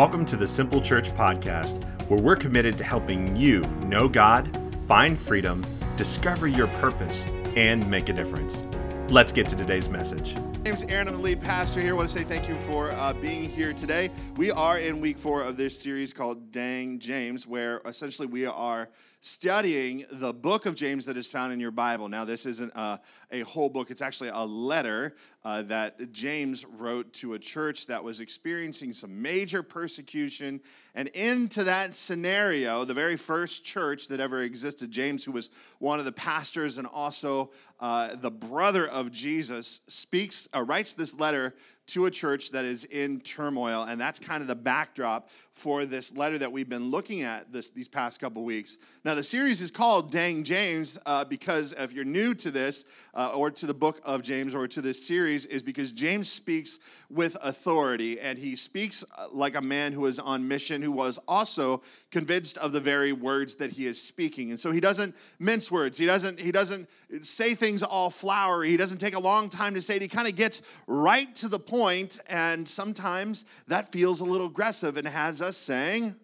Welcome to the Simple Church Podcast, where we're committed to helping you know God, find freedom, discover your purpose, and make a difference. Let's get to today's message. My name's Aaron. I'm the lead pastor here. I want to say thank you for uh, being here today. We are in week four of this series called Dang James, where essentially we are studying the book of James that is found in your Bible. Now, this isn't a, a whole book, it's actually a letter uh, that James wrote to a church that was experiencing some major persecution. And into that scenario, the very first church that ever existed, James, who was one of the pastors and also uh, the brother of Jesus, speaks, uh, writes this letter to a church that is in turmoil. And that's kind of the backdrop for this letter that we've been looking at this, these past couple weeks. Now, the series is called Dang James uh, because if you're new to this uh, or to the book of James or to this series, is because James speaks with authority and he speaks uh, like a man who is on mission, who was also convinced of the very words that he is speaking. And so he doesn't mince words, he doesn't, he doesn't say things all flowery, he doesn't take a long time to say it. He kind of gets right to the point, and sometimes that feels a little aggressive and has us saying,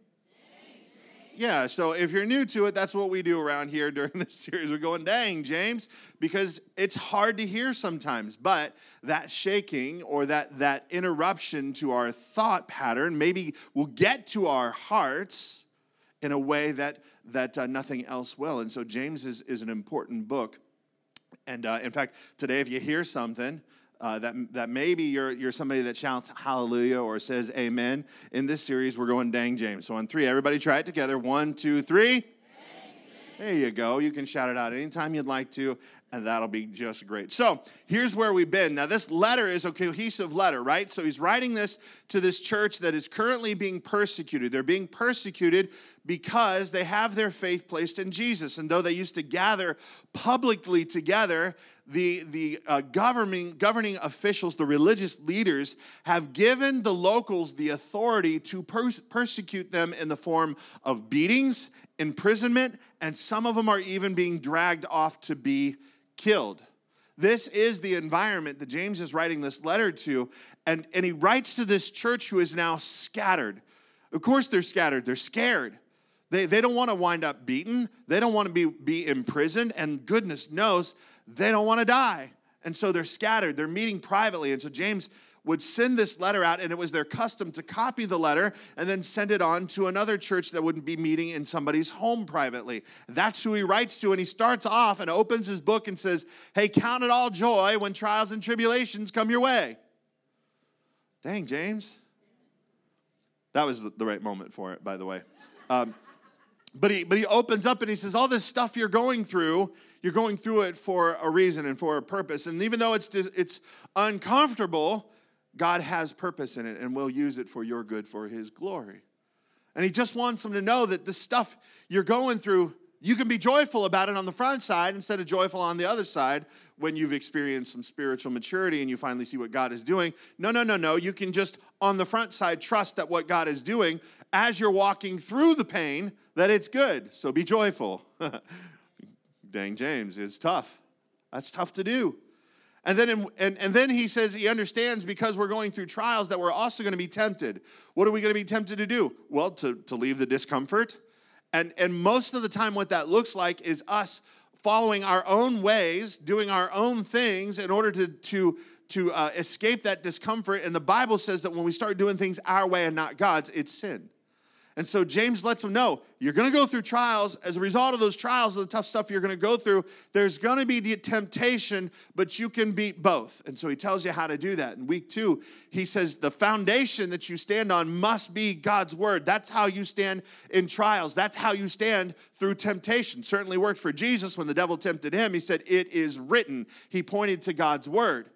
yeah, so if you're new to it, that's what we do around here during this series. We're going, dang, James, because it's hard to hear sometimes. But that shaking or that, that interruption to our thought pattern maybe will get to our hearts in a way that, that uh, nothing else will. And so James is, is an important book. And uh, in fact, today, if you hear something, uh, that, that maybe you're, you're somebody that shouts hallelujah or says amen. In this series, we're going dang James. So on three, everybody try it together. One, two, three. There you go. You can shout it out anytime you'd like to, and that'll be just great. So here's where we've been. Now, this letter is a cohesive letter, right? So he's writing this to this church that is currently being persecuted. They're being persecuted because they have their faith placed in Jesus. And though they used to gather publicly together, the, the uh, governing, governing officials, the religious leaders, have given the locals the authority to pers- persecute them in the form of beatings, imprisonment, and some of them are even being dragged off to be killed. This is the environment that James is writing this letter to, and, and he writes to this church who is now scattered. Of course, they're scattered, they're scared. They, they don't want to wind up beaten. They don't want to be, be imprisoned. And goodness knows, they don't want to die. And so they're scattered. They're meeting privately. And so James would send this letter out, and it was their custom to copy the letter and then send it on to another church that wouldn't be meeting in somebody's home privately. That's who he writes to. And he starts off and opens his book and says, Hey, count it all joy when trials and tribulations come your way. Dang, James. That was the right moment for it, by the way. Um, but he, but he opens up and he says, All this stuff you're going through, you're going through it for a reason and for a purpose. And even though it's, it's uncomfortable, God has purpose in it and will use it for your good, for his glory. And he just wants them to know that the stuff you're going through, you can be joyful about it on the front side instead of joyful on the other side when you've experienced some spiritual maturity and you finally see what God is doing. No, no, no, no. You can just on the front side trust that what God is doing as you're walking through the pain, that it's good. So be joyful. Dang, James, it's tough. That's tough to do. And then, in, and, and then he says he understands because we're going through trials that we're also going to be tempted. What are we going to be tempted to do? Well, to, to leave the discomfort. And, and most of the time, what that looks like is us following our own ways, doing our own things in order to, to, to uh, escape that discomfort. And the Bible says that when we start doing things our way and not God's, it's sin. And so James lets them know you're going to go through trials. As a result of those trials, of the tough stuff you're going to go through, there's going to be the temptation, but you can beat both. And so he tells you how to do that. In week two, he says the foundation that you stand on must be God's word. That's how you stand in trials. That's how you stand through temptation. Certainly worked for Jesus when the devil tempted him. He said, It is written. He pointed to God's word.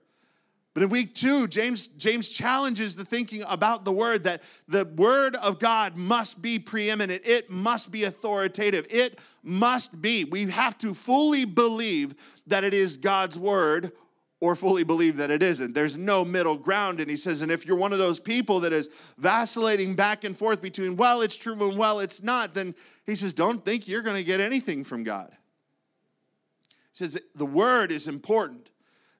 But in week two, James, James challenges the thinking about the word that the word of God must be preeminent. It must be authoritative. It must be. We have to fully believe that it is God's word or fully believe that it isn't. There's no middle ground. And he says, and if you're one of those people that is vacillating back and forth between, well, it's true and well, it's not, then he says, don't think you're going to get anything from God. He says, the word is important.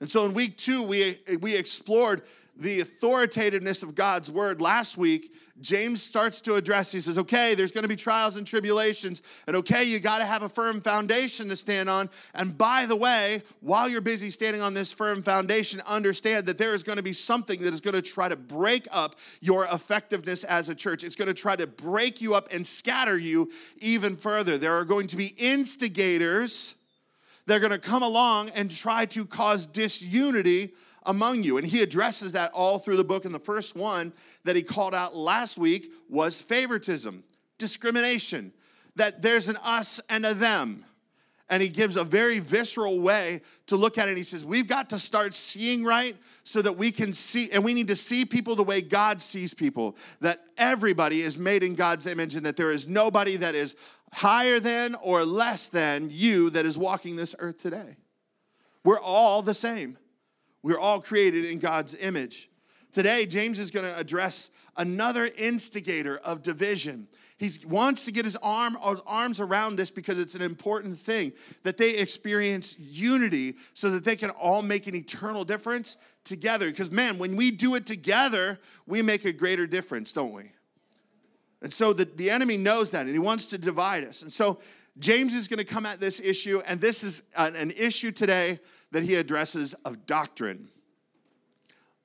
And so in week two, we, we explored the authoritativeness of God's word, last week, James starts to address, he says, okay, there's going to be trials and tribulations, and okay, you got to have a firm foundation to stand on. And by the way, while you're busy standing on this firm foundation, understand that there is going to be something that is going to try to break up your effectiveness as a church. It's going to try to break you up and scatter you even further. There are going to be instigators that are going to come along and try to cause disunity among you. And he addresses that all through the book. And the first one that he called out last week was favoritism, discrimination, that there's an us and a them. And he gives a very visceral way to look at it. He says, We've got to start seeing right so that we can see, and we need to see people the way God sees people, that everybody is made in God's image and that there is nobody that is higher than or less than you that is walking this earth today. We're all the same. We're all created in God's image. Today, James is going to address another instigator of division. He wants to get his arm, arms around this because it's an important thing that they experience unity so that they can all make an eternal difference together. Because, man, when we do it together, we make a greater difference, don't we? And so the, the enemy knows that and he wants to divide us. And so James is going to come at this issue, and this is an, an issue today that he addresses of doctrine.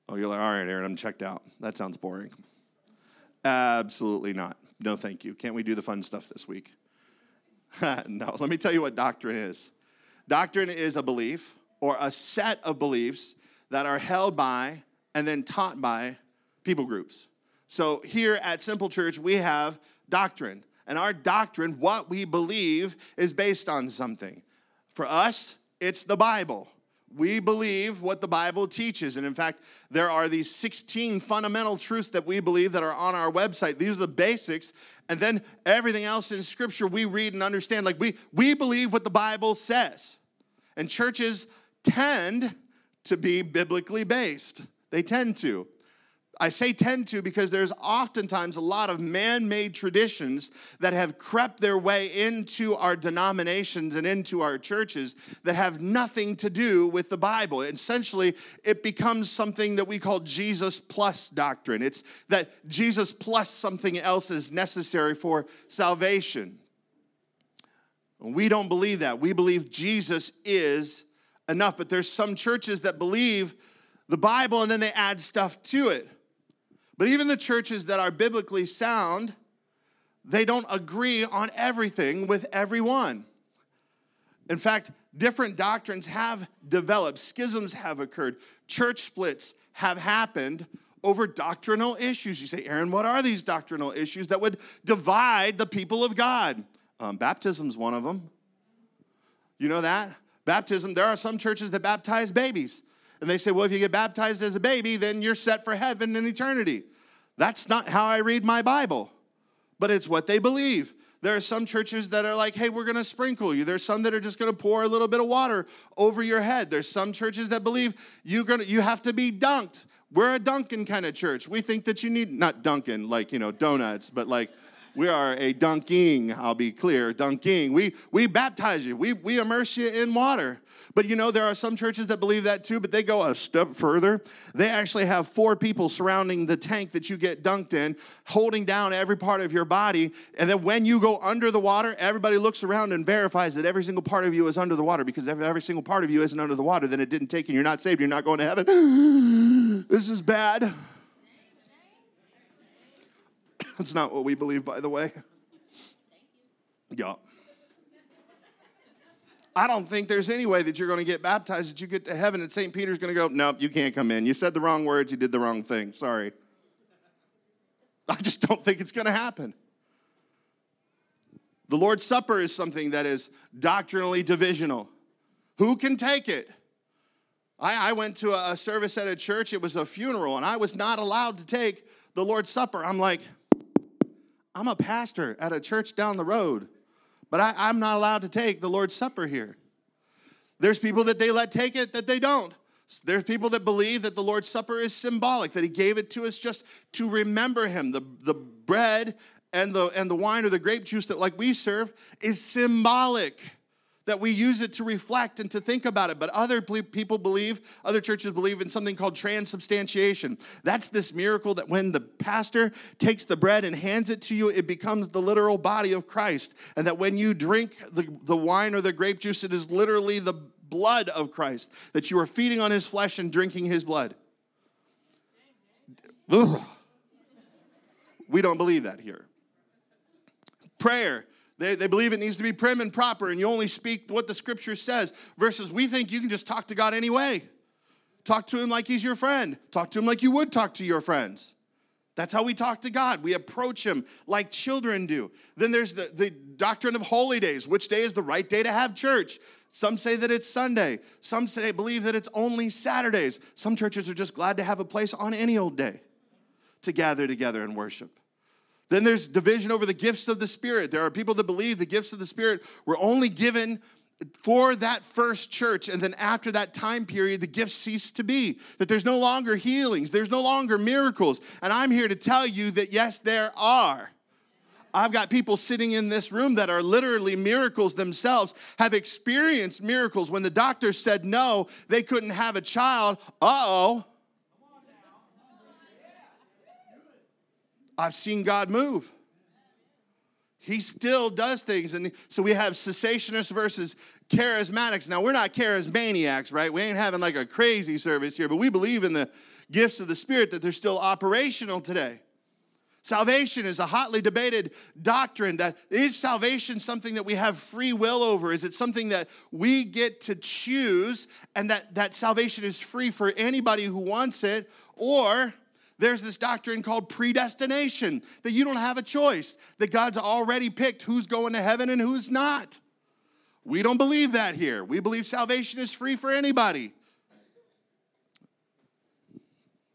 Oh, you're like, all right, Aaron, I'm checked out. That sounds boring. Absolutely not. No, thank you. Can't we do the fun stuff this week? no, let me tell you what doctrine is. Doctrine is a belief or a set of beliefs that are held by and then taught by people groups. So here at Simple Church, we have doctrine. And our doctrine, what we believe, is based on something. For us, it's the Bible. We believe what the Bible teaches. And in fact, there are these 16 fundamental truths that we believe that are on our website. These are the basics. And then everything else in Scripture we read and understand. Like we, we believe what the Bible says. And churches tend to be biblically based, they tend to. I say tend to because there's oftentimes a lot of man made traditions that have crept their way into our denominations and into our churches that have nothing to do with the Bible. Essentially, it becomes something that we call Jesus plus doctrine. It's that Jesus plus something else is necessary for salvation. We don't believe that. We believe Jesus is enough, but there's some churches that believe the Bible and then they add stuff to it. But even the churches that are biblically sound, they don't agree on everything with everyone. In fact, different doctrines have developed, schisms have occurred, church splits have happened over doctrinal issues. You say, Aaron, what are these doctrinal issues that would divide the people of God? Um, baptism's one of them. You know that? Baptism, there are some churches that baptize babies. And they say, well, if you get baptized as a baby, then you're set for heaven and eternity. That's not how I read my Bible, but it's what they believe. There are some churches that are like, hey, we're going to sprinkle you. There's some that are just going to pour a little bit of water over your head. There's some churches that believe you're gonna, you have to be dunked. We're a Dunkin' kind of church. We think that you need, not Dunkin' like, you know, donuts, but like, we are a dunking, I'll be clear, dunking. We, we baptize you, we, we immerse you in water. But you know, there are some churches that believe that too, but they go a step further. They actually have four people surrounding the tank that you get dunked in, holding down every part of your body. And then when you go under the water, everybody looks around and verifies that every single part of you is under the water because if every single part of you isn't under the water, then it didn't take and You're not saved. You're not going to heaven. this is bad. That's not what we believe, by the way. Yeah. I don't think there's any way that you're going to get baptized that you get to heaven and St. Peter's going to go, nope, you can't come in. You said the wrong words, you did the wrong thing. Sorry. I just don't think it's going to happen. The Lord's Supper is something that is doctrinally divisional. Who can take it? I, I went to a service at a church, it was a funeral, and I was not allowed to take the Lord's Supper. I'm like, I'm a pastor at a church down the road, but I, I'm not allowed to take the Lord's Supper here. There's people that they let take it that they don't. There's people that believe that the Lord's Supper is symbolic, that He gave it to us just to remember Him. The, the bread and the, and the wine or the grape juice that, like we serve, is symbolic that we use it to reflect and to think about it. But other people believe, other churches believe in something called transubstantiation. That's this miracle that when the pastor takes the bread and hands it to you, it becomes the literal body of Christ. And that when you drink the, the wine or the grape juice, it is literally the blood of Christ, that you are feeding on his flesh and drinking his blood. Ugh. We don't believe that here. Prayer they, they believe it needs to be prim and proper, and you only speak what the scripture says, versus we think you can just talk to God anyway. Talk to him like he's your friend, talk to him like you would talk to your friends. That's how we talk to God. We approach Him like children do. Then there's the, the doctrine of holy days. Which day is the right day to have church? Some say that it's Sunday. Some say believe that it's only Saturdays. Some churches are just glad to have a place on any old day to gather together and worship. Then there's division over the gifts of the Spirit. There are people that believe the gifts of the Spirit were only given for that first church, and then after that time period, the gifts cease to be. That there's no longer healings, there's no longer miracles. And I'm here to tell you that yes, there are. I've got people sitting in this room that are literally miracles themselves, have experienced miracles. When the doctor said no, they couldn't have a child. Uh oh. I've seen God move. He still does things. And so we have cessationists versus charismatics. Now, we're not charismaniacs, right? We ain't having like a crazy service here, but we believe in the gifts of the Spirit that they're still operational today. Salvation is a hotly debated doctrine that is salvation something that we have free will over? Is it something that we get to choose and that, that salvation is free for anybody who wants it? Or there's this doctrine called predestination that you don't have a choice, that God's already picked who's going to heaven and who's not. We don't believe that here. We believe salvation is free for anybody.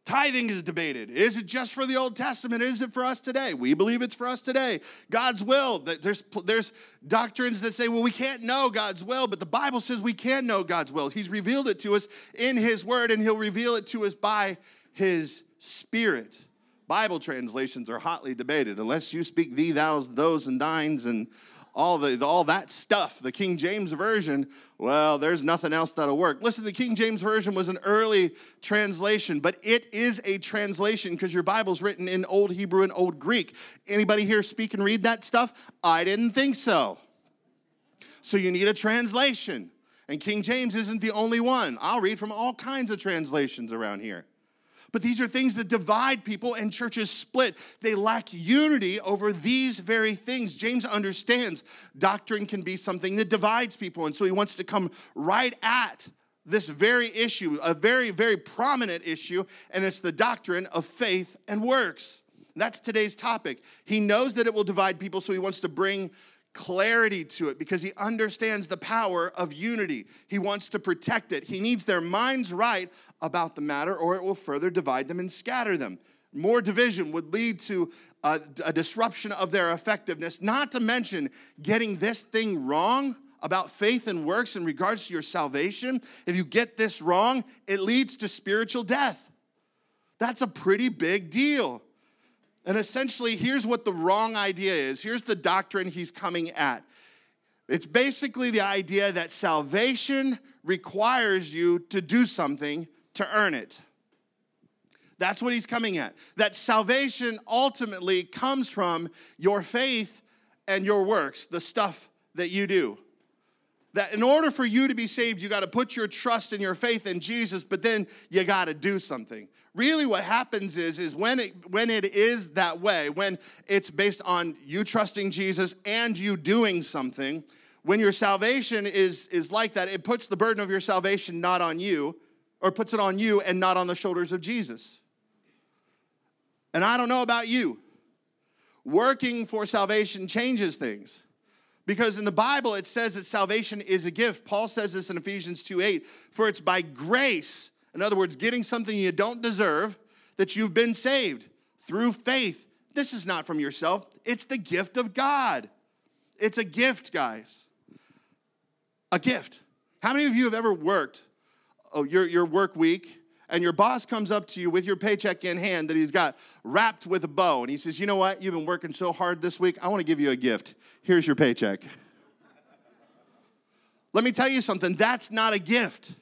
Tithing is debated. Is it just for the Old Testament? Is it for us today? We believe it's for us today. God's will. There's, there's doctrines that say, well, we can't know God's will, but the Bible says we can know God's will. He's revealed it to us in His Word, and He'll reveal it to us by His spirit. Bible translations are hotly debated. Unless you speak thee, thous, those, and thines, and all the all that stuff. The King James version, well, there's nothing else that'll work. Listen, the King James version was an early translation, but it is a translation because your Bible's written in Old Hebrew and Old Greek. Anybody here speak and read that stuff? I didn't think so. So you need a translation. And King James isn't the only one. I'll read from all kinds of translations around here. But these are things that divide people and churches split. They lack unity over these very things. James understands doctrine can be something that divides people. And so he wants to come right at this very issue, a very, very prominent issue, and it's the doctrine of faith and works. That's today's topic. He knows that it will divide people, so he wants to bring clarity to it because he understands the power of unity. He wants to protect it. He needs their minds right about the matter, or it will further divide them and scatter them. More division would lead to a, a disruption of their effectiveness, not to mention getting this thing wrong about faith and works in regards to your salvation. If you get this wrong, it leads to spiritual death. That's a pretty big deal. And essentially, here's what the wrong idea is. Here's the doctrine he's coming at. It's basically the idea that salvation requires you to do something to earn it. That's what he's coming at. That salvation ultimately comes from your faith and your works, the stuff that you do. That in order for you to be saved, you got to put your trust and your faith in Jesus, but then you got to do something. Really what happens is is when it when it is that way when it's based on you trusting jesus and you doing something when your salvation is is like that it puts the burden of your salvation not on you or puts it on you and not on the shoulders of jesus. And i don't know about you. Working for salvation changes things because in the bible it says that salvation is a gift paul says this in ephesians 2 8 for it's by grace in other words, getting something you don't deserve, that you've been saved through faith. This is not from yourself, it's the gift of God. It's a gift, guys. A gift. How many of you have ever worked oh, your, your work week and your boss comes up to you with your paycheck in hand that he's got wrapped with a bow and he says, You know what? You've been working so hard this week. I want to give you a gift. Here's your paycheck. Let me tell you something that's not a gift.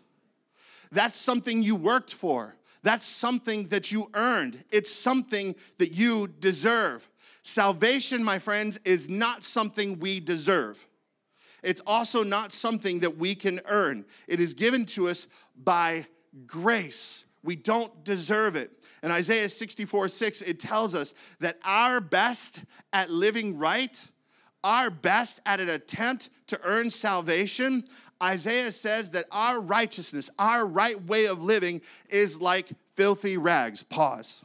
That's something you worked for. That's something that you earned. It's something that you deserve. Salvation, my friends, is not something we deserve. It's also not something that we can earn. It is given to us by grace. We don't deserve it. In Isaiah 64 6, it tells us that our best at living right, our best at an attempt to earn salvation, Isaiah says that our righteousness, our right way of living, is like filthy rags. Pause.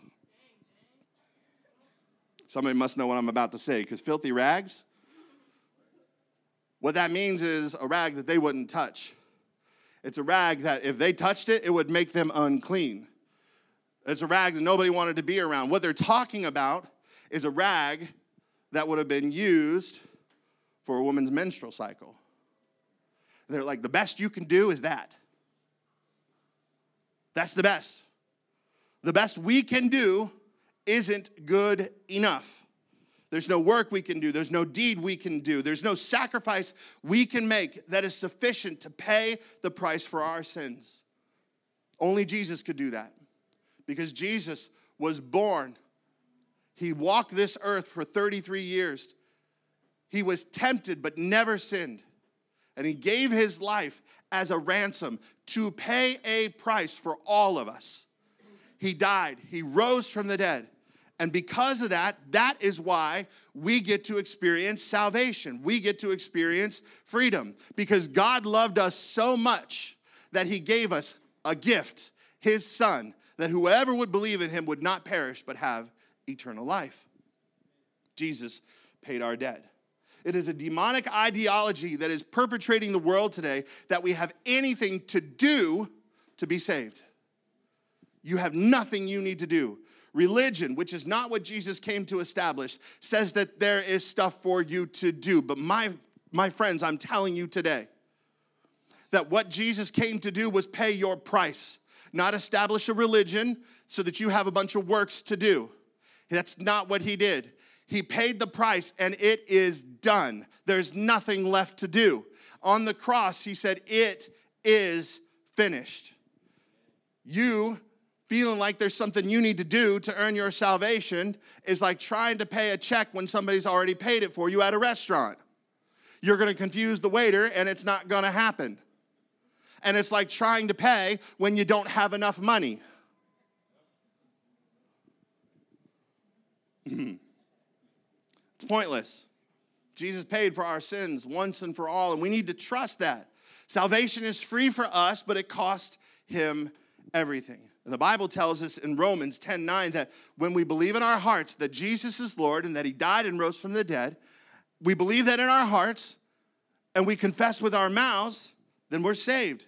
Somebody must know what I'm about to say because filthy rags, what that means is a rag that they wouldn't touch. It's a rag that if they touched it, it would make them unclean. It's a rag that nobody wanted to be around. What they're talking about is a rag that would have been used for a woman's menstrual cycle. They're like, the best you can do is that. That's the best. The best we can do isn't good enough. There's no work we can do. There's no deed we can do. There's no sacrifice we can make that is sufficient to pay the price for our sins. Only Jesus could do that because Jesus was born. He walked this earth for 33 years. He was tempted but never sinned and he gave his life as a ransom to pay a price for all of us. He died, he rose from the dead. And because of that, that is why we get to experience salvation. We get to experience freedom because God loved us so much that he gave us a gift, his son, that whoever would believe in him would not perish but have eternal life. Jesus paid our debt. It is a demonic ideology that is perpetrating the world today that we have anything to do to be saved. You have nothing you need to do. Religion, which is not what Jesus came to establish, says that there is stuff for you to do. But my, my friends, I'm telling you today that what Jesus came to do was pay your price, not establish a religion so that you have a bunch of works to do. That's not what he did. He paid the price and it is done. There's nothing left to do. On the cross, he said, It is finished. You feeling like there's something you need to do to earn your salvation is like trying to pay a check when somebody's already paid it for you at a restaurant. You're gonna confuse the waiter and it's not gonna happen. And it's like trying to pay when you don't have enough money. It's pointless. Jesus paid for our sins once and for all, and we need to trust that. Salvation is free for us, but it cost him everything. And the Bible tells us in Romans 10 9 that when we believe in our hearts that Jesus is Lord and that he died and rose from the dead, we believe that in our hearts and we confess with our mouths, then we're saved.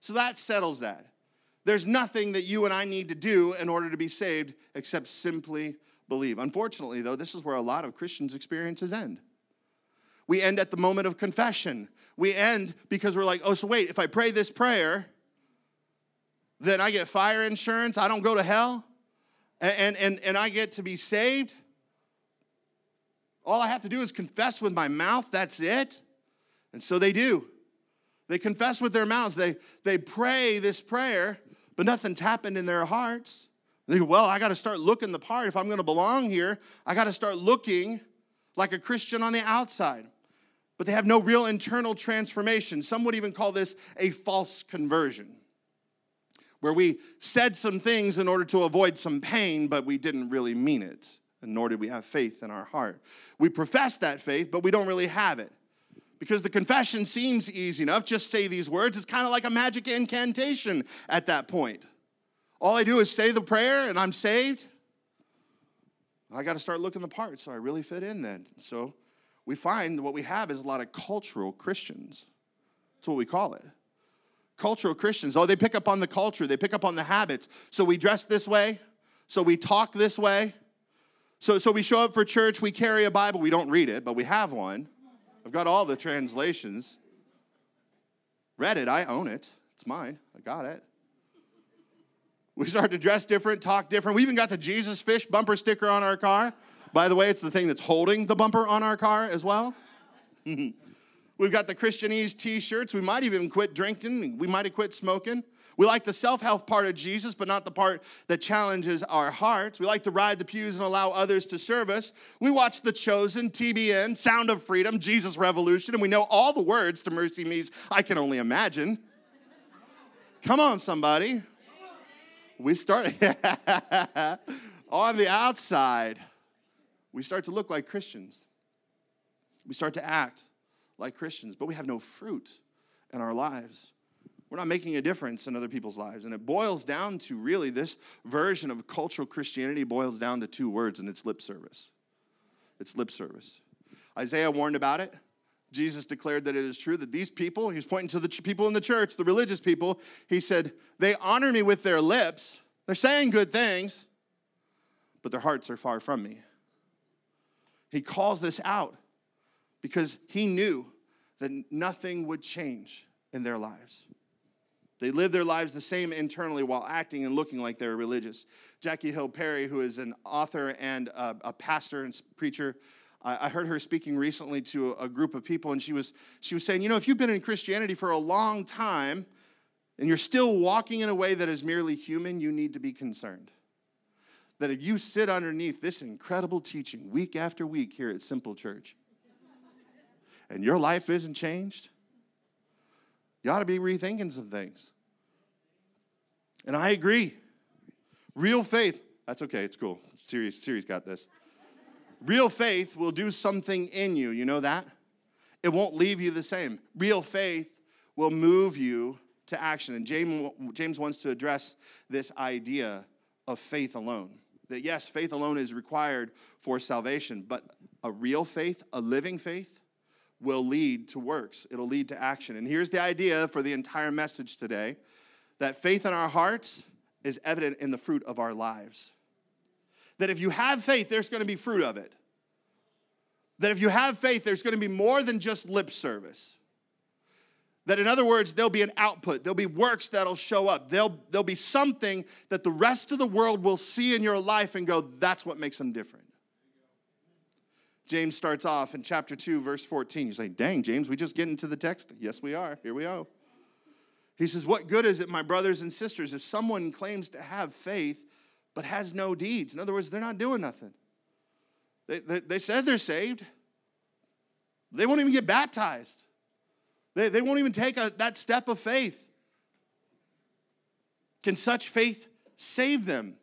So that settles that. There's nothing that you and I need to do in order to be saved except simply believe. Unfortunately, though, this is where a lot of Christians' experiences end. We end at the moment of confession. We end because we're like, oh, so wait, if I pray this prayer, then I get fire insurance, I don't go to hell, and, and, and I get to be saved. All I have to do is confess with my mouth, that's it. And so they do. They confess with their mouths, they, they pray this prayer, but nothing's happened in their hearts. They go, well, I got to start looking the part. If I'm going to belong here, I got to start looking like a Christian on the outside. But they have no real internal transformation. Some would even call this a false conversion, where we said some things in order to avoid some pain, but we didn't really mean it, and nor did we have faith in our heart. We profess that faith, but we don't really have it. Because the confession seems easy enough, just say these words. It's kind of like a magic incantation at that point. All I do is say the prayer and I'm saved. I got to start looking the part so I really fit in then. So we find what we have is a lot of cultural Christians. That's what we call it. Cultural Christians. Oh, they pick up on the culture, they pick up on the habits. So we dress this way, so we talk this way. So, so we show up for church, we carry a Bible. We don't read it, but we have one. I've got all the translations. Read it, I own it. It's mine. I got it. We start to dress different, talk different. We even got the Jesus fish bumper sticker on our car. By the way, it's the thing that's holding the bumper on our car as well. we We've got the Christianese t shirts. We might even quit drinking. We might have quit smoking. We like the self help part of Jesus, but not the part that challenges our hearts. We like to ride the pews and allow others to serve us. We watch The Chosen, TBN, Sound of Freedom, Jesus Revolution, and we know all the words to MercyMe's I Can Only Imagine. Come on, somebody. We start on the outside, we start to look like Christians. We start to act like Christians, but we have no fruit in our lives. We're not making a difference in other people's lives. And it boils down to really this version of cultural Christianity boils down to two words, and it's lip service. It's lip service. Isaiah warned about it. Jesus declared that it is true that these people, he's pointing to the people in the church, the religious people, he said, they honor me with their lips. They're saying good things, but their hearts are far from me. He calls this out because he knew that nothing would change in their lives. They live their lives the same internally while acting and looking like they're religious. Jackie Hill Perry, who is an author and a, a pastor and preacher, I, I heard her speaking recently to a, a group of people, and she was, she was saying, You know, if you've been in Christianity for a long time and you're still walking in a way that is merely human, you need to be concerned. That if you sit underneath this incredible teaching week after week here at Simple Church, and your life isn't changed, you ought to be rethinking some things. And I agree. Real faith, that's okay, it's cool. Serious, Siri's got this. Real faith will do something in you. You know that? It won't leave you the same. Real faith will move you to action. And James, James wants to address this idea of faith alone. That yes, faith alone is required for salvation, but a real faith, a living faith, will lead to works. It'll lead to action. And here's the idea for the entire message today that faith in our hearts is evident in the fruit of our lives. That if you have faith, there's going to be fruit of it. That if you have faith, there's going to be more than just lip service. That in other words, there'll be an output, there'll be works that'll show up, there'll, there'll be something that the rest of the world will see in your life and go, that's what makes them different. James starts off in chapter 2, verse 14. You say, dang, James, we just get into the text. Yes, we are. Here we go. He says, What good is it, my brothers and sisters, if someone claims to have faith but has no deeds? In other words, they're not doing nothing. They, they, they said they're saved, they won't even get baptized, they, they won't even take a, that step of faith. Can such faith save them?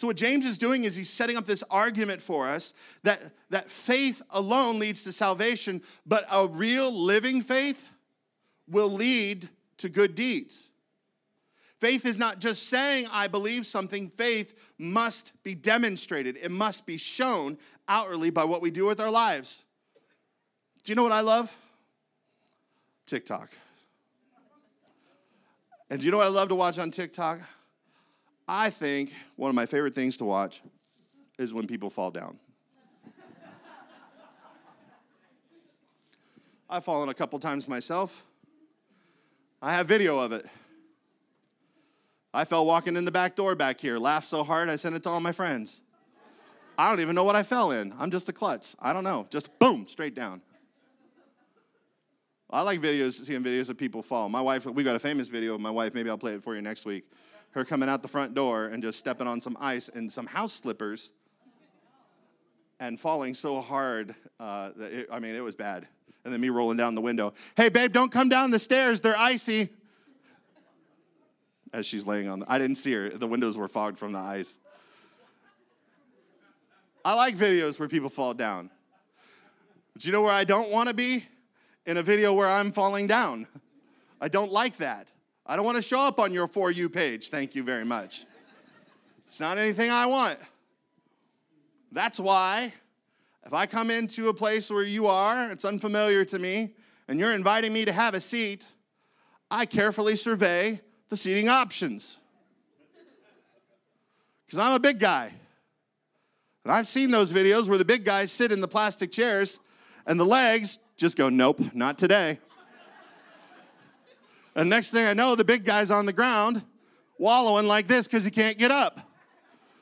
So, what James is doing is he's setting up this argument for us that, that faith alone leads to salvation, but a real living faith will lead to good deeds. Faith is not just saying, I believe something, faith must be demonstrated, it must be shown outwardly by what we do with our lives. Do you know what I love? TikTok. And do you know what I love to watch on TikTok? I think one of my favorite things to watch is when people fall down. I've fallen a couple times myself. I have video of it. I fell walking in the back door back here, laughed so hard I sent it to all my friends. I don't even know what I fell in. I'm just a klutz. I don't know. Just boom, straight down. I like videos, seeing videos of people fall. My wife, we got a famous video of my wife. Maybe I'll play it for you next week her coming out the front door and just stepping on some ice and some house slippers and falling so hard uh, that it, I mean, it was bad. And then me rolling down the window. Hey, babe, don't come down the stairs. They're icy. As she's laying on, the, I didn't see her. The windows were fogged from the ice. I like videos where people fall down. But you know where I don't want to be? In a video where I'm falling down. I don't like that. I don't want to show up on your For You page. Thank you very much. It's not anything I want. That's why if I come into a place where you are, it's unfamiliar to me, and you're inviting me to have a seat, I carefully survey the seating options. Because I'm a big guy. And I've seen those videos where the big guys sit in the plastic chairs and the legs just go, nope, not today. And next thing I know, the big guy's on the ground wallowing like this because he can't get up.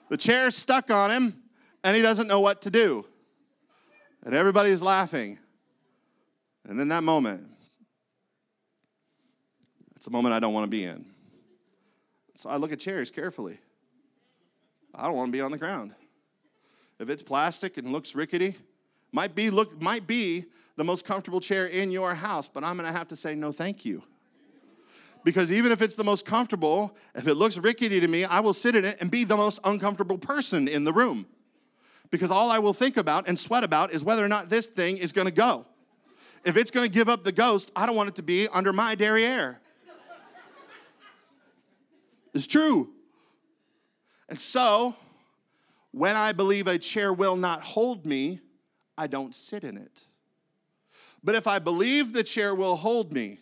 The chair's stuck on him and he doesn't know what to do. And everybody's laughing. And in that moment, it's a moment I don't want to be in. So I look at chairs carefully. I don't want to be on the ground. If it's plastic and looks rickety, might be look might be the most comfortable chair in your house, but I'm going to have to say no thank you. Because even if it's the most comfortable, if it looks rickety to me, I will sit in it and be the most uncomfortable person in the room. Because all I will think about and sweat about is whether or not this thing is to go. If it's to give up the ghost, I don't want it to be under my derriere. It's true. And so, when I believe a chair will not hold me, I don't sit in it. But if I believe the chair will hold me,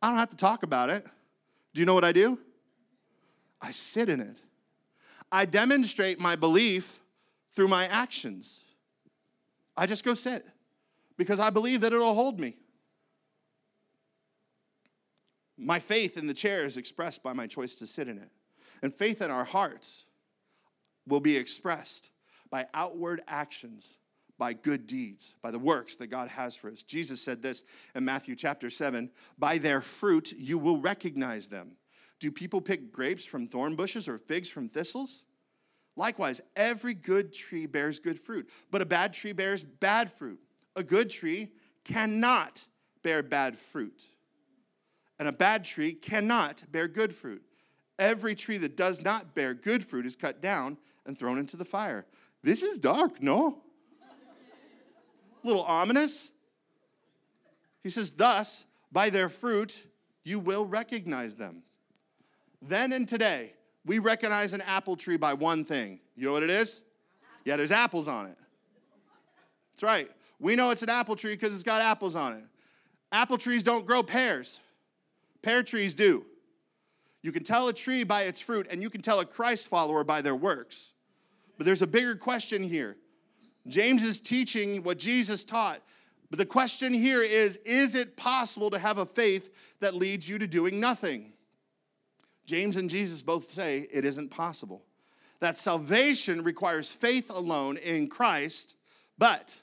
I don't have to talk about it. Do you know what I do? I sit in it. I demonstrate my belief through my actions. I just go sit because I believe that it'll hold me. My faith in the chair is expressed by my choice to sit in it. And faith in our hearts will be expressed by outward actions, by good deeds, by the works that God has for us. Jesus said this in Matthew chapter 7 By their fruit you will recognize them. Do people pick grapes from thorn bushes or figs from thistles? Likewise, every good tree bears good fruit, but a bad tree bears bad fruit. A good tree cannot bear bad fruit, and a bad tree cannot bear good fruit. Every tree that does not bear good fruit is cut down and thrown into the fire. This is dark, no? Little ominous. He says, Thus, by their fruit, you will recognize them. Then and today, we recognize an apple tree by one thing. You know what it is? Yeah, there's apples on it. That's right. We know it's an apple tree because it's got apples on it. Apple trees don't grow pears, pear trees do. You can tell a tree by its fruit, and you can tell a Christ follower by their works. But there's a bigger question here. James is teaching what Jesus taught. But the question here is Is it possible to have a faith that leads you to doing nothing? James and Jesus both say it isn't possible. That salvation requires faith alone in Christ, but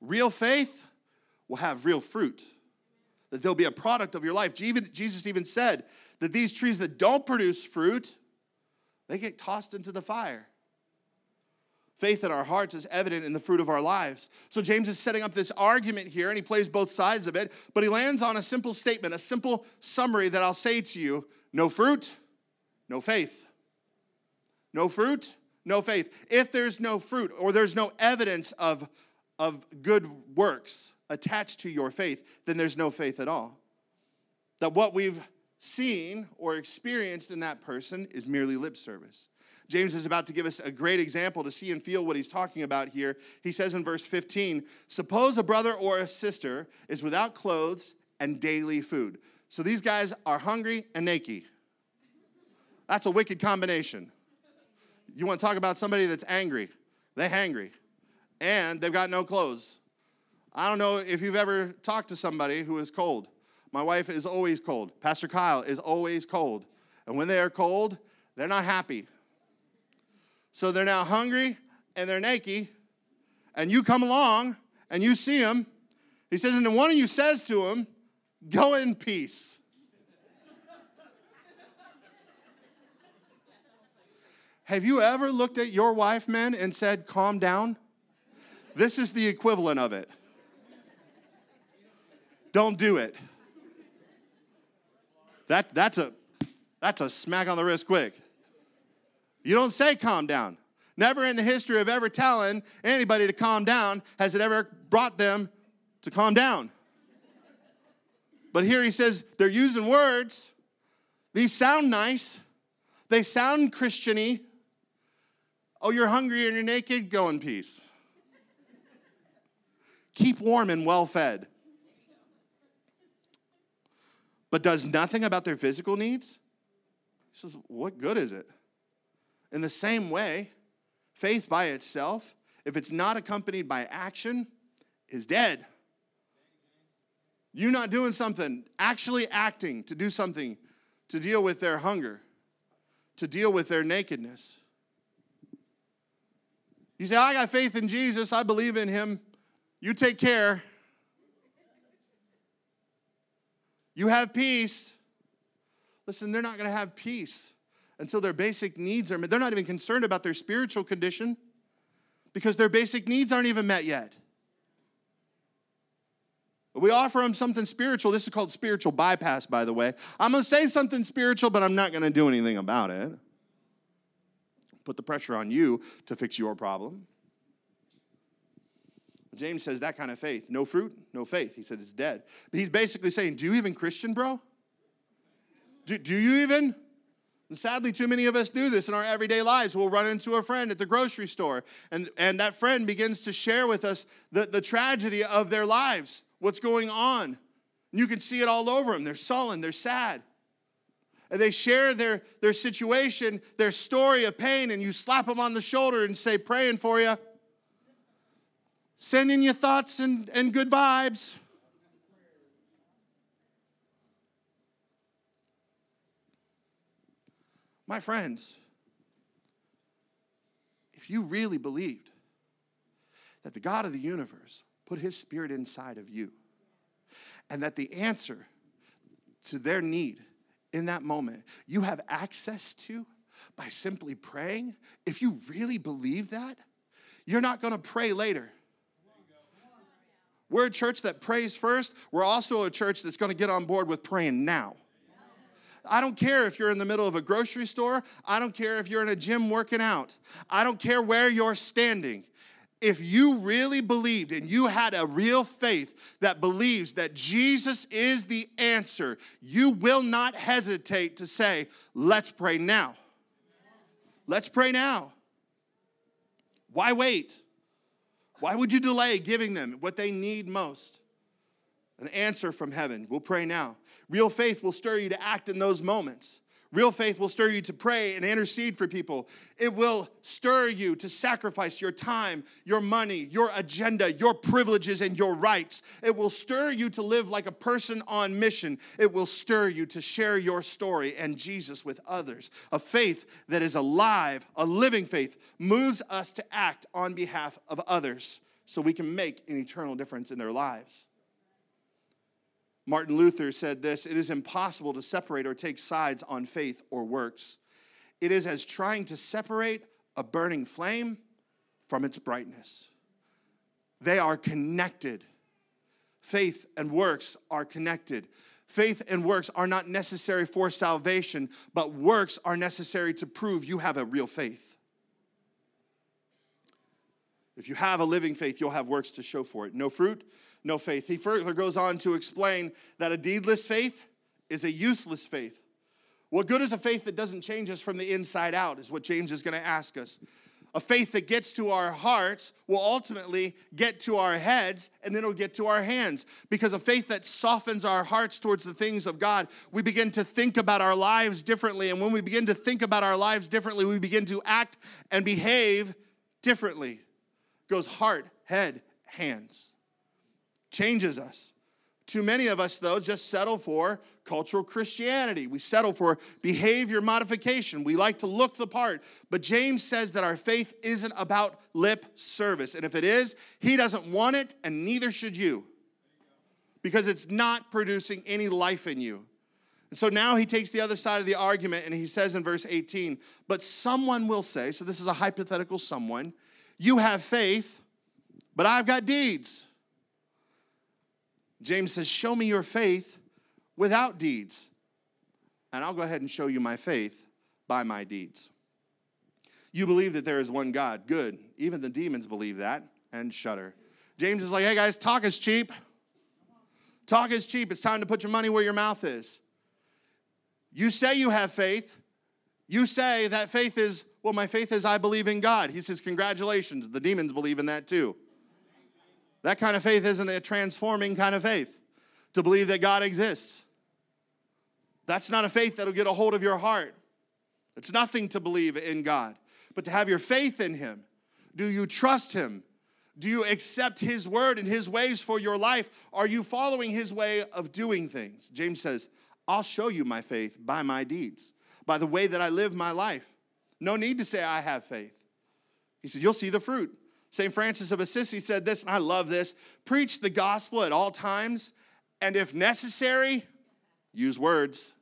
real faith will have real fruit. That there'll be a product of your life. Jesus even said that these trees that don't produce fruit, they get tossed into the fire. Faith in our hearts is evident in the fruit of our lives. So James is setting up this argument here, and he plays both sides of it, but he lands on a simple statement, a simple summary that I'll say to you no fruit, no faith. No fruit, no faith. If there's no fruit or there's no evidence of, of good works attached to your faith, then there's no faith at all. That what we've seen or experienced in that person is merely lip service. James is about to give us a great example to see and feel what he's talking about here. He says in verse 15 Suppose a brother or a sister is without clothes and daily food. So these guys are hungry and naked. That's a wicked combination. You want to talk about somebody that's angry? They hangry. And they've got no clothes. I don't know if you've ever talked to somebody who is cold. My wife is always cold. Pastor Kyle is always cold. And when they are cold, they're not happy. So they're now hungry and they're naked, and you come along and you see them. He says, and one of you says to him, Go in peace. Have you ever looked at your wife, men, and said, Calm down? This is the equivalent of it. Don't do it. That, that's, a, that's a smack on the wrist quick. You don't say calm down. Never in the history of ever telling anybody to calm down has it ever brought them to calm down. But here he says they're using words. These sound nice. They sound Christiany. Oh, you're hungry and you're naked? Go in peace. Keep warm and well fed. But does nothing about their physical needs? He says, What good is it? In the same way, faith by itself, if it's not accompanied by action, is dead. You not doing something, actually acting to do something to deal with their hunger, to deal with their nakedness. You say, I got faith in Jesus, I believe in him. You take care. You have peace. Listen, they're not going to have peace until their basic needs are met. They're not even concerned about their spiritual condition because their basic needs aren't even met yet. We offer them something spiritual. This is called spiritual bypass, by the way. I'm going to say something spiritual, but I'm not going to do anything about it. Put the pressure on you to fix your problem. James says that kind of faith, no fruit, no faith. He said it's dead. But he's basically saying, Do you even Christian, bro? Do, do you even? And sadly, too many of us do this in our everyday lives. We'll run into a friend at the grocery store, and, and that friend begins to share with us the, the tragedy of their lives, what's going on. And you can see it all over them. They're sullen, they're sad. And they share their, their situation, their story of pain, and you slap them on the shoulder and say, Praying for you. Sending you thoughts and, and good vibes. My friends, if you really believed that the God of the universe put his spirit inside of you, and that the answer to their need in that moment you have access to by simply praying, if you really believe that, you're not going to pray later. We're a church that prays first. We're also a church that's going to get on board with praying now. I don't care if you're in the middle of a grocery store. I don't care if you're in a gym working out. I don't care where you're standing. If you really believed and you had a real faith that believes that Jesus is the answer, you will not hesitate to say, Let's pray now. Let's pray now. Why wait? Why would you delay giving them what they need most? An answer from heaven. We'll pray now. Real faith will stir you to act in those moments. Real faith will stir you to pray and intercede for people. It will stir you to sacrifice your time, your money, your agenda, your privileges, and your rights. It will stir you to live like a person on mission. It will stir you to share your story and Jesus with others. A faith that is alive, a living faith, moves us to act on behalf of others so we can make an eternal difference in their lives. Martin Luther said this It is impossible to separate or take sides on faith or works. It is as trying to separate a burning flame from its brightness. They are connected. Faith and works are connected. Faith and works are not necessary for salvation, but works are necessary to prove you have a real faith. If you have a living faith, you'll have works to show for it. No fruit, no faith. He further goes on to explain that a deedless faith is a useless faith. What good is a faith that doesn't change us from the inside out, is what James is going to ask us. A faith that gets to our hearts will ultimately get to our heads and then it'll get to our hands. Because a faith that softens our hearts towards the things of God, we begin to think about our lives differently. And when we begin to think about our lives differently, we begin to act and behave differently. It goes heart, head, hands changes us. Too many of us, though, just settle for cultural Christianity. We settle for behavior modification. We like to look the part. But James says that our faith isn't about lip service. And if it is, he doesn't want it, and neither should you, because it's not producing any life in you. And so now he takes the other side of the argument and he says in verse 18, But someone will say, so this is a hypothetical someone, you have faith, but I've got deeds. James says, Show me your faith without deeds, and I'll go ahead and show you my faith by my deeds. You believe that there is one God. Good. Even the demons believe that and shudder. James is like, Hey guys, talk is cheap. Talk is cheap. It's time to put your money where your mouth is. You say you have faith. You say that faith is, well, my faith is I believe in God. He says, Congratulations. The demons believe in that too. That kind of faith isn't a transforming kind of faith to believe that God exists. That's not a faith that'll get a hold of your heart. It's nothing to believe in God, but to have your faith in Him. Do you trust Him? Do you accept His word and His ways for your life? Are you following His way of doing things? James says, I'll show you my faith by my deeds, by the way that I live my life. No need to say I have faith. He said, You'll see the fruit. St. Francis of Assisi said this, and I love this preach the gospel at all times, and if necessary, use words.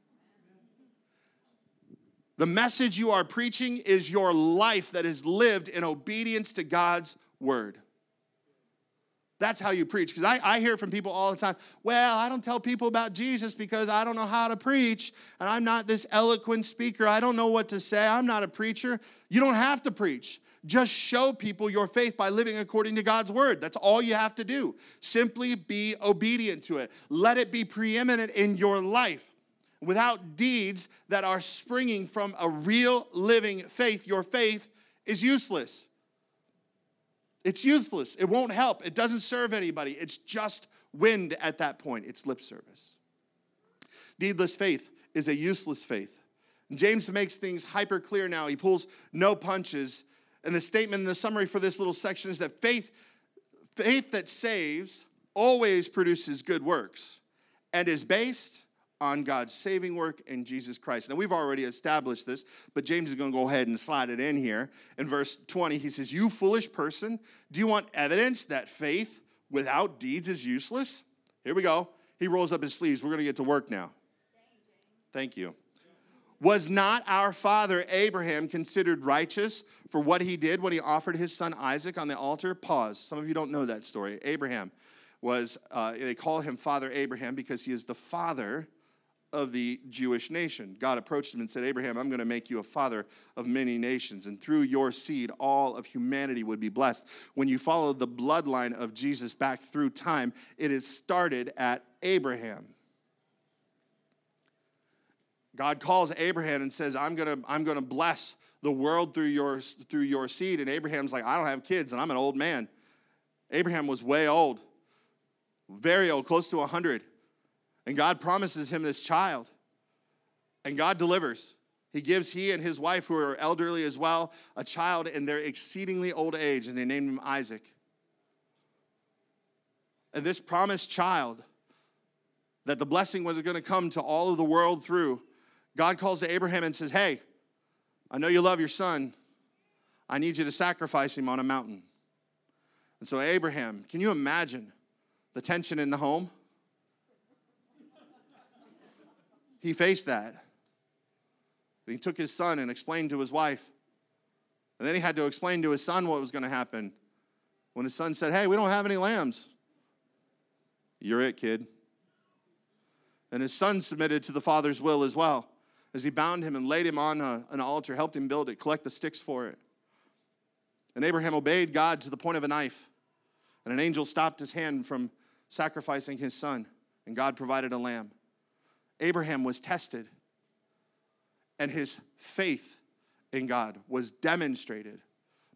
The message you are preaching is your life that is lived in obedience to God's word. That's how you preach. Because I, I hear from people all the time, well, I don't tell people about Jesus because I don't know how to preach, and I'm not this eloquent speaker. I don't know what to say. I'm not a preacher. You don't have to preach. Just show people your faith by living according to God's word. That's all you have to do. Simply be obedient to it. Let it be preeminent in your life. Without deeds that are springing from a real living faith, your faith is useless. It's useless. It won't help. It doesn't serve anybody. It's just wind at that point. It's lip service. Deedless faith is a useless faith. James makes things hyper clear now. He pulls no punches. And the statement in the summary for this little section is that faith, faith that saves always produces good works and is based on God's saving work in Jesus Christ. Now, we've already established this, but James is going to go ahead and slide it in here. In verse 20, he says, You foolish person, do you want evidence that faith without deeds is useless? Here we go. He rolls up his sleeves. We're going to get to work now. Thank you. Was not our father Abraham considered righteous for what he did when he offered his son Isaac on the altar? Pause. Some of you don't know that story. Abraham was, uh, they call him Father Abraham because he is the father of the Jewish nation. God approached him and said, Abraham, I'm going to make you a father of many nations, and through your seed, all of humanity would be blessed. When you follow the bloodline of Jesus back through time, it is started at Abraham. God calls Abraham and says, I'm going to, I'm going to bless the world through your, through your seed. And Abraham's like, I don't have kids, and I'm an old man. Abraham was way old, very old, close to 100. And God promises him this child. And God delivers. He gives he and his wife, who are elderly as well, a child in their exceedingly old age, and they named him Isaac. And this promised child, that the blessing was going to come to all of the world through, God calls to Abraham and says, Hey, I know you love your son. I need you to sacrifice him on a mountain. And so, Abraham, can you imagine the tension in the home? he faced that. he took his son and explained to his wife. And then he had to explain to his son what was going to happen. When his son said, Hey, we don't have any lambs. You're it, kid. And his son submitted to the father's will as well as he bound him and laid him on a, an altar, helped him build it, collect the sticks for it. And Abraham obeyed God to the point of a knife. And an angel stopped his hand from sacrificing his son, and God provided a lamb. Abraham was tested, and his faith in God was demonstrated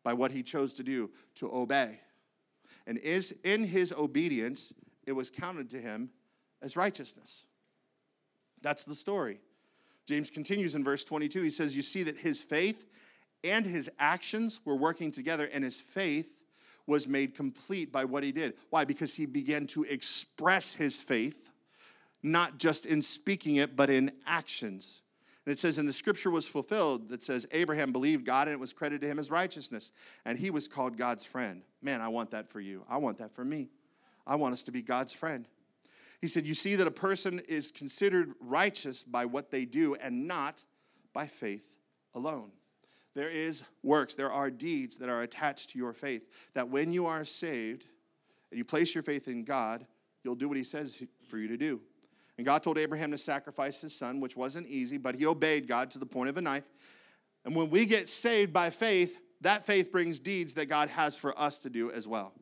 by what he chose to do to obey. And is in his obedience, it was counted to him as righteousness. That's the story. James continues in verse 22. He says, You see that his faith and his actions were working together, and his faith was made complete by what he did. Why? Because he began to express his faith not just in speaking it, but in actions. And it says, and the scripture was fulfilled that says, Abraham believed God and it was credited to him as righteousness. And he was called God's friend. Man, I want that for you. I want that for me. I want us to be God's friend. He said, You see that a person is considered righteous by what they do and not by faith alone. There is works, there are deeds that are attached to your faith. That when you are saved and you place your faith in God, you'll do what He says for you to do. And God told Abraham to sacrifice his son, which wasn't easy, but he obeyed God to the point of a knife. And when we get saved by faith, that faith brings deeds that God has for us to do as well.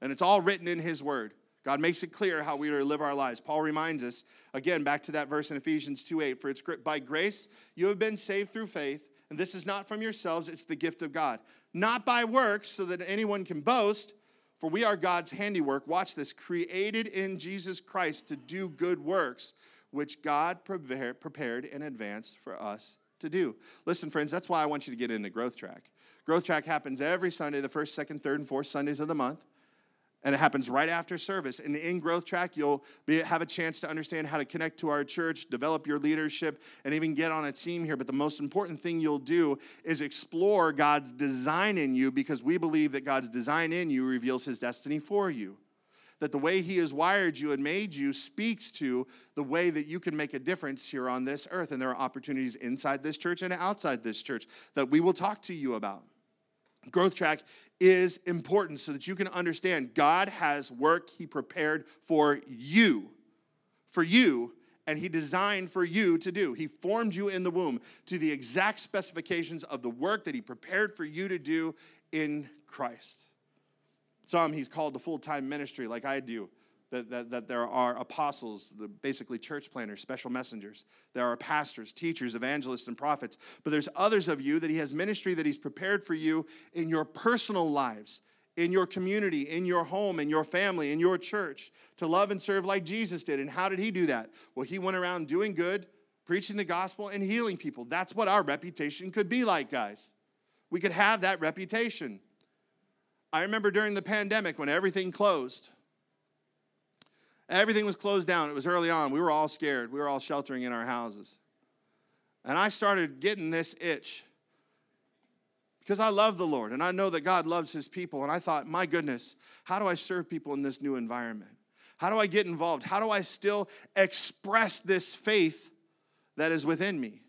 And it's all written in his word. God makes it clear how we are to live our lives. Paul reminds us, again, back to that verse in Ephesians 2 8, for it's by grace you have been saved through faith, and this is not from yourselves, it's the gift of God. Not by works, so that anyone can boast, for we are God's handiwork, watch this, created in Jesus Christ to do good works, which God prepared in advance for us to do. Listen, friends, that's why I want you to get into Growth Track. Growth Track happens every Sunday, the first, second, third, and fourth Sundays of the month and it happens right after service. And in Growth Track, you'll be, have a chance to understand how to connect to our church, develop your leadership, and even get on a team here. But the most important thing you'll do is explore God's design in you because we believe that God's design in you reveals his destiny for you. that the way He has wired you and made you speaks to the way that you can make a difference here on this earth. And there are opportunities inside this church and outside this church that we will talk to you about. Growth track is important so that you can understand God has work He prepared for you, for you, and He designed for you to do. He formed you in the womb to the exact specifications of the work that He prepared for you to do in Christ. Some He's called to full time ministry, like I do that, that, that there are apostles, the, basically church planters, special messengers. There are pastors, teachers, evangelists, and prophets. But there's others of you that he has ministry that he's prepared for you in your personal lives, in your community, in your home, in your family, in your church, to love and serve like Jesus did. And how did he do that? Well, he went around doing good, preaching the gospel, and healing people. That's what our reputation could be like, guys. We could have that reputation. I remember during the pandemic when everything closed Everything was closed down. It was early on. We were all scared. We were all sheltering in our houses. And I started getting this itch because I love the Lord and I know that God loves his people. And I thought, my goodness, how do I serve people in this new environment? How do I get involved? How do I still express this faith that is within me?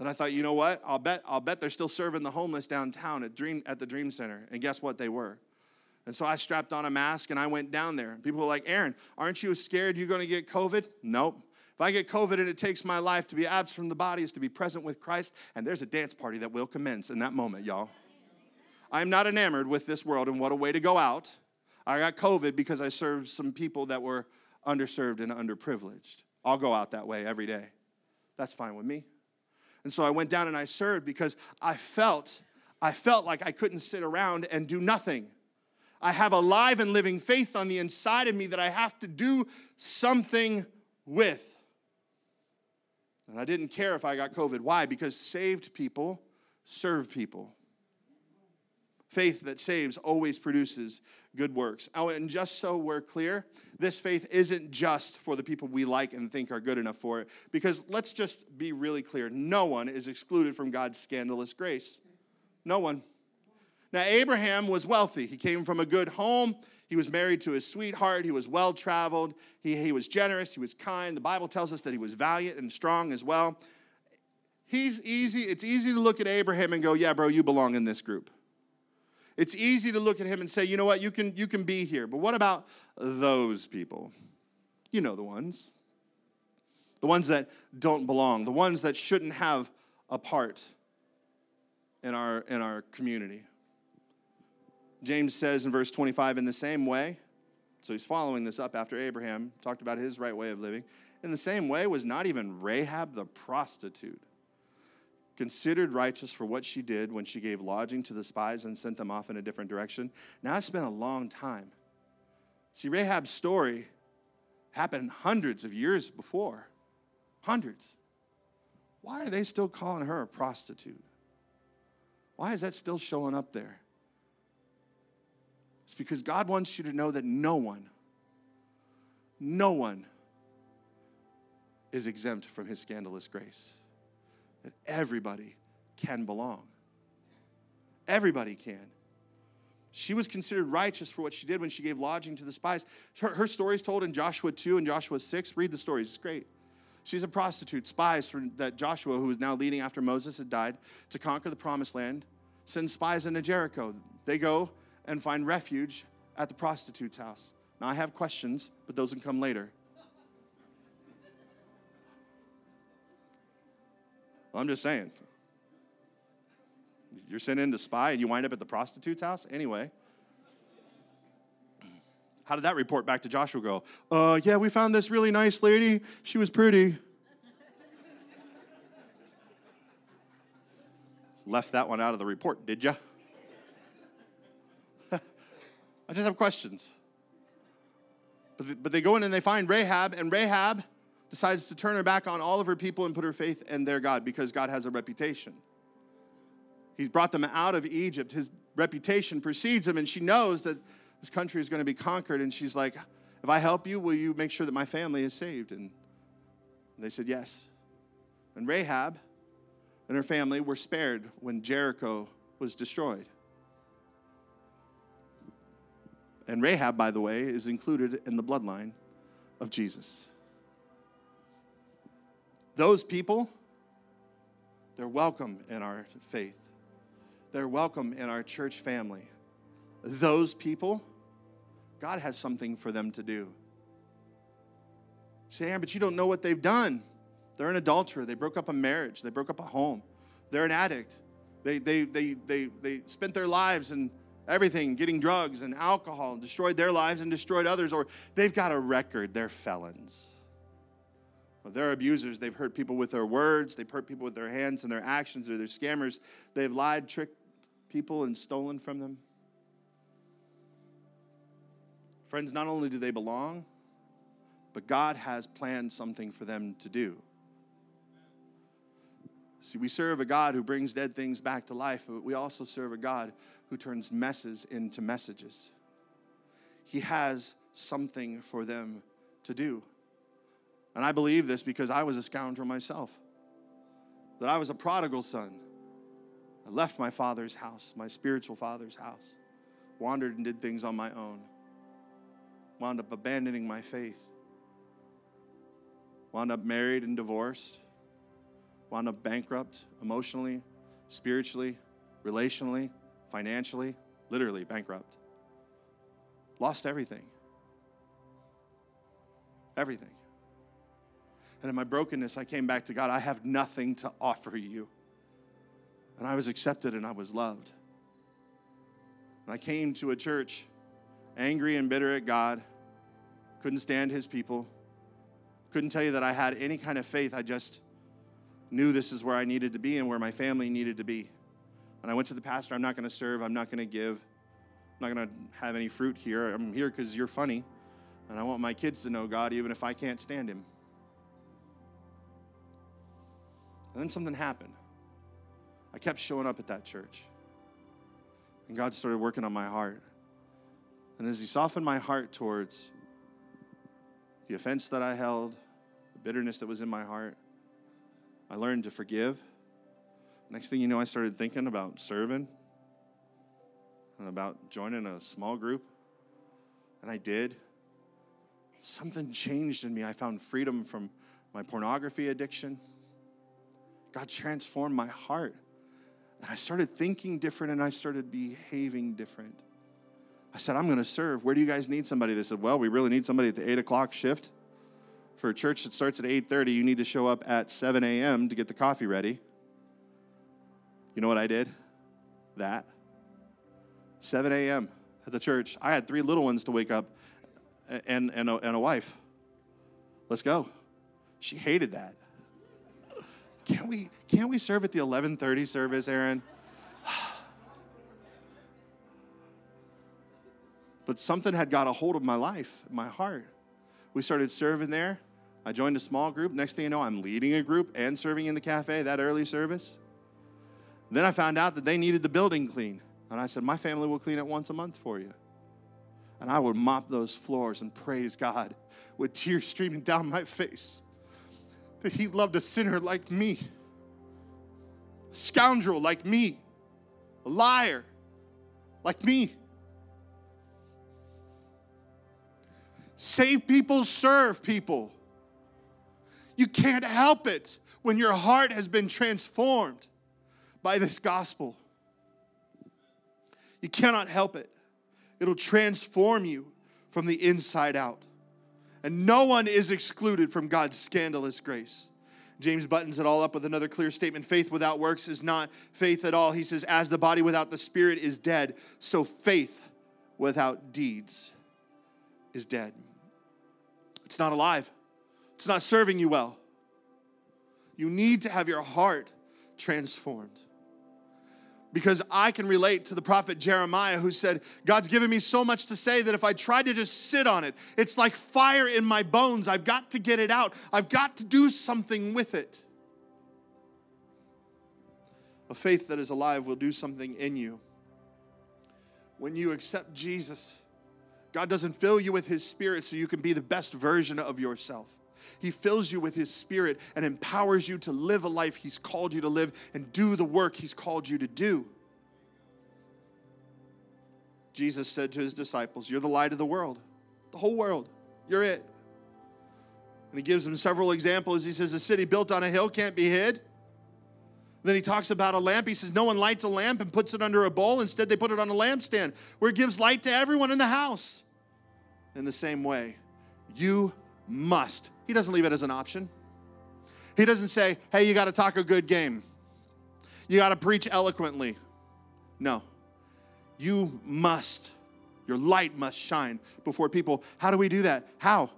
And I thought, you know what? I'll bet, I'll bet they're still serving the homeless downtown at, Dream, at the Dream Center. And guess what? They were. And so I strapped on a mask and I went down there. People were like, Aaron, aren't you scared you're going to get COVID? Nope. If I get COVID and it takes my life to be absent from the body is to be present with Christ, and there's a dance party that will commence in that moment, y'all. I'm not enamored with this world, and what a way to go out. I got COVID because I served some people that were underserved and underprivileged. I'll go out that way every day. That's fine with me. And so I went down and I served because I felt, I felt like I couldn't sit around and do nothing. I have a live and living faith on the inside of me that I have to do something with. And I didn't care if I got COVID. Why? Because saved people serve people. Faith that saves always produces good works. Oh, and just so we're clear, this faith isn't just for the people we like and think are good enough for it. Because let's just be really clear no one is excluded from God's scandalous grace. No one. Now, Abraham was wealthy. He came from a good home. He was married to his sweetheart. He was well traveled. He, he was generous. He was kind. The Bible tells us that he was valiant and strong as well. He's easy. It's easy to look at Abraham and go, yeah, bro, you belong in this group. It's easy to look at him and say, you know what, you can, you can be here. But what about those people? You know the ones. The ones that don't belong, the ones that shouldn't have a part in our, in our community. James says in verse 25, in the same way, so he's following this up after Abraham talked about his right way of living. In the same way, was not even Rahab the prostitute considered righteous for what she did when she gave lodging to the spies and sent them off in a different direction? Now, it's been a long time. See, Rahab's story happened hundreds of years before. Hundreds. Why are they still calling her a prostitute? Why is that still showing up there? It's because God wants you to know that no one, no one is exempt from his scandalous grace. That everybody can belong. Everybody can. She was considered righteous for what she did when she gave lodging to the spies. Her, her story is told in Joshua 2 and Joshua 6. Read the stories, it's great. She's a prostitute, spies for that Joshua, who is now leading after Moses had died to conquer the promised land, sends spies into Jericho. They go, and find refuge at the prostitute's house. Now, I have questions, but those can come later. Well, I'm just saying. You're sent in to spy and you wind up at the prostitute's house? Anyway. How did that report back to Joshua go? Uh, yeah, we found this really nice lady. She was pretty. Left that one out of the report, did you? I just have questions. But, but they go in and they find Rahab, and Rahab decides to turn her back on all of her people and put her faith in their God because God has a reputation. He's brought them out of Egypt. His reputation precedes him, and she knows that this country is going to be conquered. And she's like, If I help you, will you make sure that my family is saved? And they said, Yes. And Rahab and her family were spared when Jericho was destroyed. And Rahab, by the way, is included in the bloodline of Jesus. Those people, they're welcome in our faith. They're welcome in our church family. Those people, God has something for them to do. Say, Aaron, but you don't know what they've done. They're an adulterer. They broke up a marriage. They broke up a home. They're an addict. They, they, they, they, they spent their lives and everything getting drugs and alcohol, destroyed their lives and destroyed others. Or they've got a record. They're felons. Well, they're abusers. They've hurt people with their words. They've hurt people with their hands and their actions. Or they're scammers. They've lied, tricked people, and stolen from them. Friends, not only do they belong, but God has planned something for them to do. See, we serve a God who brings dead things back to life, but we also serve a God who turns messes into messages. He has something for them to do. And I believe this because I was a scoundrel myself, that I was a prodigal son. I left my father's house, my spiritual father's house, wandered and did things on my own, wound up abandoning my faith wound up married and divorced, wound up bankrupt emotionally, spiritually, relationally, financially, literally bankrupt. Lost everything. Everything. And in my brokenness, I came back to God. I have nothing to offer you. And I was accepted and I was loved. And I came to a church angry and bitter at God, couldn't stand his people couldn't tell you that I had any kind of faith. I just knew this is where I needed to be and where my family needed to be. And I went to the pastor, I'm not going to serve, I'm not going to give, I'm not going to have any fruit here. I'm here because you're funny, and I want my kids to know God even if I can't stand Him. And then something happened. I kept showing up at that church. And God started working on my heart. And as He softened my heart towards the offense that I held, the bitterness that was in my heart. I learned to forgive. Next thing you know, I started thinking about serving and about joining a small group. And I did. Something changed in me. I found freedom from my pornography addiction. God transformed my heart. And I started thinking different and I started behaving different. I said, I'm going to serve. Where do you guys need somebody? They said, Well, we really need somebody at the 8 o'clock shift. For a church that starts at 8:30, you need to show up at 7 a.m. to get the coffee ready. You know what I did? That. 7 a.m. at the church. I had three little ones to wake up and, and, a, and a wife. Let's go. She hated that. Can't we, can't we serve at the 11:30 service, Aaron? But something had got a hold of my life, my heart. We started serving there. I joined a small group. Next thing you know, I'm leading a group and serving in the cafe that early service. Then I found out that they needed the building clean. And I said, My family will clean it once a month for you. And I would mop those floors and praise God with tears streaming down my face that He loved a sinner like me, a scoundrel like me, a liar like me. Save people, serve people. You can't help it when your heart has been transformed by this gospel. You cannot help it. It'll transform you from the inside out. And no one is excluded from God's scandalous grace. James buttons it all up with another clear statement faith without works is not faith at all. He says, As the body without the spirit is dead, so faith without deeds is dead. It's not alive, it's not serving you well. You need to have your heart transformed. Because I can relate to the prophet Jeremiah who said, God's given me so much to say that if I try to just sit on it, it's like fire in my bones. I've got to get it out, I've got to do something with it. A faith that is alive will do something in you. When you accept Jesus, God doesn't fill you with His Spirit so you can be the best version of yourself. He fills you with His Spirit and empowers you to live a life He's called you to live and do the work He's called you to do. Jesus said to his disciples, You're the light of the world, the whole world. You're it. And he gives them several examples. He says, A city built on a hill can't be hid. Then he talks about a lamp. He says, No one lights a lamp and puts it under a bowl. Instead, they put it on a lampstand where it gives light to everyone in the house. In the same way, you must. He doesn't leave it as an option. He doesn't say, Hey, you got to talk a good game. You got to preach eloquently. No. You must. Your light must shine before people. How do we do that? How?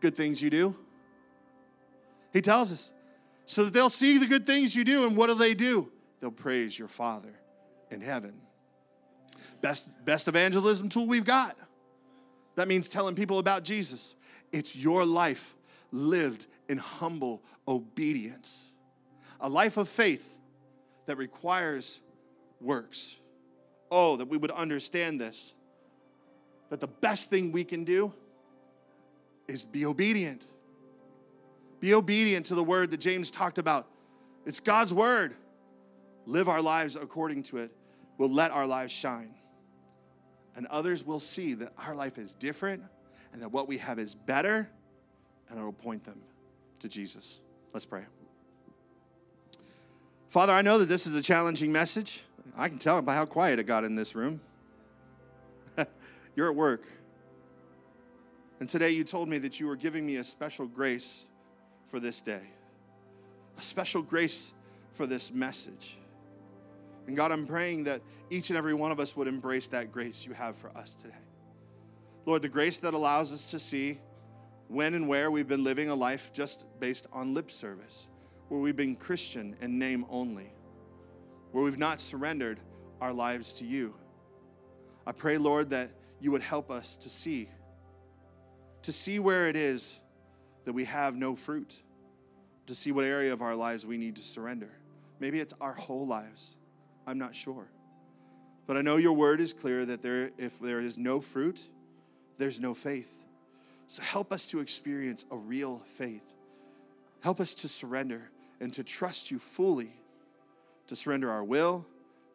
Good things you do. He tells us so that they'll see the good things you do. And what do they do? They'll praise your Father in heaven. Best, best evangelism tool we've got. That means telling people about Jesus. It's your life lived in humble obedience, a life of faith that requires works. Oh, that we would understand this. That the best thing we can do is be obedient. Be obedient to the word that James talked about. It's God's word. Live our lives according to it. We'll let our lives shine. And others will see that our life is different and that what we have is better, and it'll point them to Jesus. Let's pray. Father, I know that this is a challenging message. I can tell by how quiet it got in this room. You're at work. And today you told me that you were giving me a special grace for this day, a special grace for this message. And God, I'm praying that each and every one of us would embrace that grace you have for us today. Lord, the grace that allows us to see when and where we've been living a life just based on lip service, where we've been Christian in name only, where we've not surrendered our lives to you. I pray, Lord, that you would help us to see, to see where it is that we have no fruit, to see what area of our lives we need to surrender. Maybe it's our whole lives. I'm not sure. But I know your word is clear that there, if there is no fruit, there's no faith. So help us to experience a real faith. Help us to surrender and to trust you fully, to surrender our will,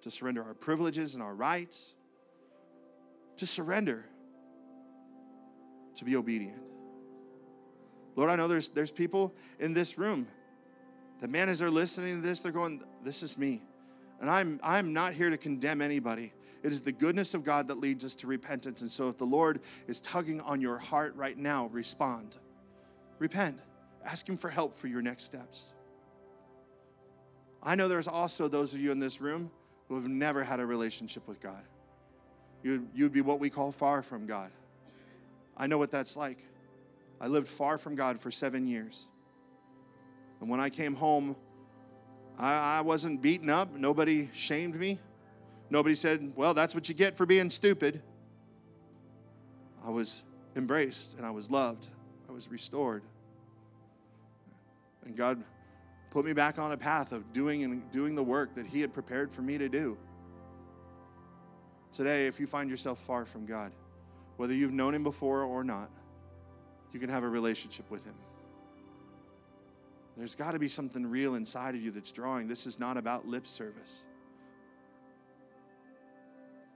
to surrender our privileges and our rights, to surrender, to be obedient. Lord, I know there's, there's people in this room that, man, as they're listening to this, they're going, This is me. And I'm, I'm not here to condemn anybody. It is the goodness of God that leads us to repentance. And so, if the Lord is tugging on your heart right now, respond. Repent. Ask Him for help for your next steps. I know there's also those of you in this room who have never had a relationship with God. You'd, you'd be what we call far from God. I know what that's like. I lived far from God for seven years. And when I came home, I, I wasn't beaten up. Nobody shamed me. Nobody said, Well, that's what you get for being stupid. I was embraced and I was loved. I was restored. And God put me back on a path of doing and doing the work that He had prepared for me to do. Today, if you find yourself far from God, whether you've known Him before or not, you can have a relationship with Him. There's got to be something real inside of you that's drawing. This is not about lip service.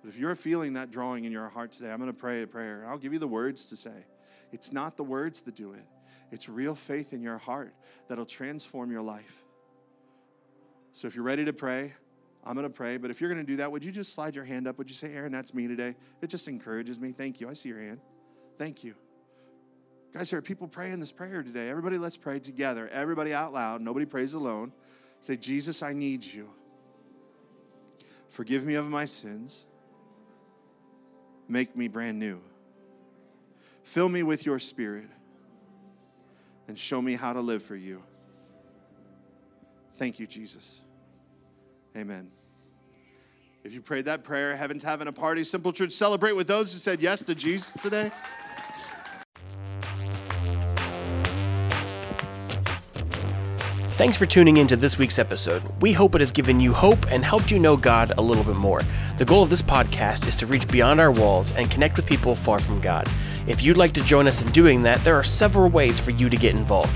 But if you're feeling that drawing in your heart today, I'm going to pray a prayer. I'll give you the words to say. It's not the words that do it, it's real faith in your heart that'll transform your life. So if you're ready to pray, I'm going to pray. But if you're going to do that, would you just slide your hand up? Would you say, Aaron, that's me today? It just encourages me. Thank you. I see your hand. Thank you. Guys, there are people praying this prayer today. Everybody, let's pray together. Everybody out loud. Nobody prays alone. Say, Jesus, I need you. Forgive me of my sins. Make me brand new. Fill me with your spirit and show me how to live for you. Thank you, Jesus. Amen. If you prayed that prayer, heaven's having a party. Simple Church, celebrate with those who said yes to Jesus today. Thanks for tuning in to this week's episode. We hope it has given you hope and helped you know God a little bit more. The goal of this podcast is to reach beyond our walls and connect with people far from God. If you'd like to join us in doing that, there are several ways for you to get involved.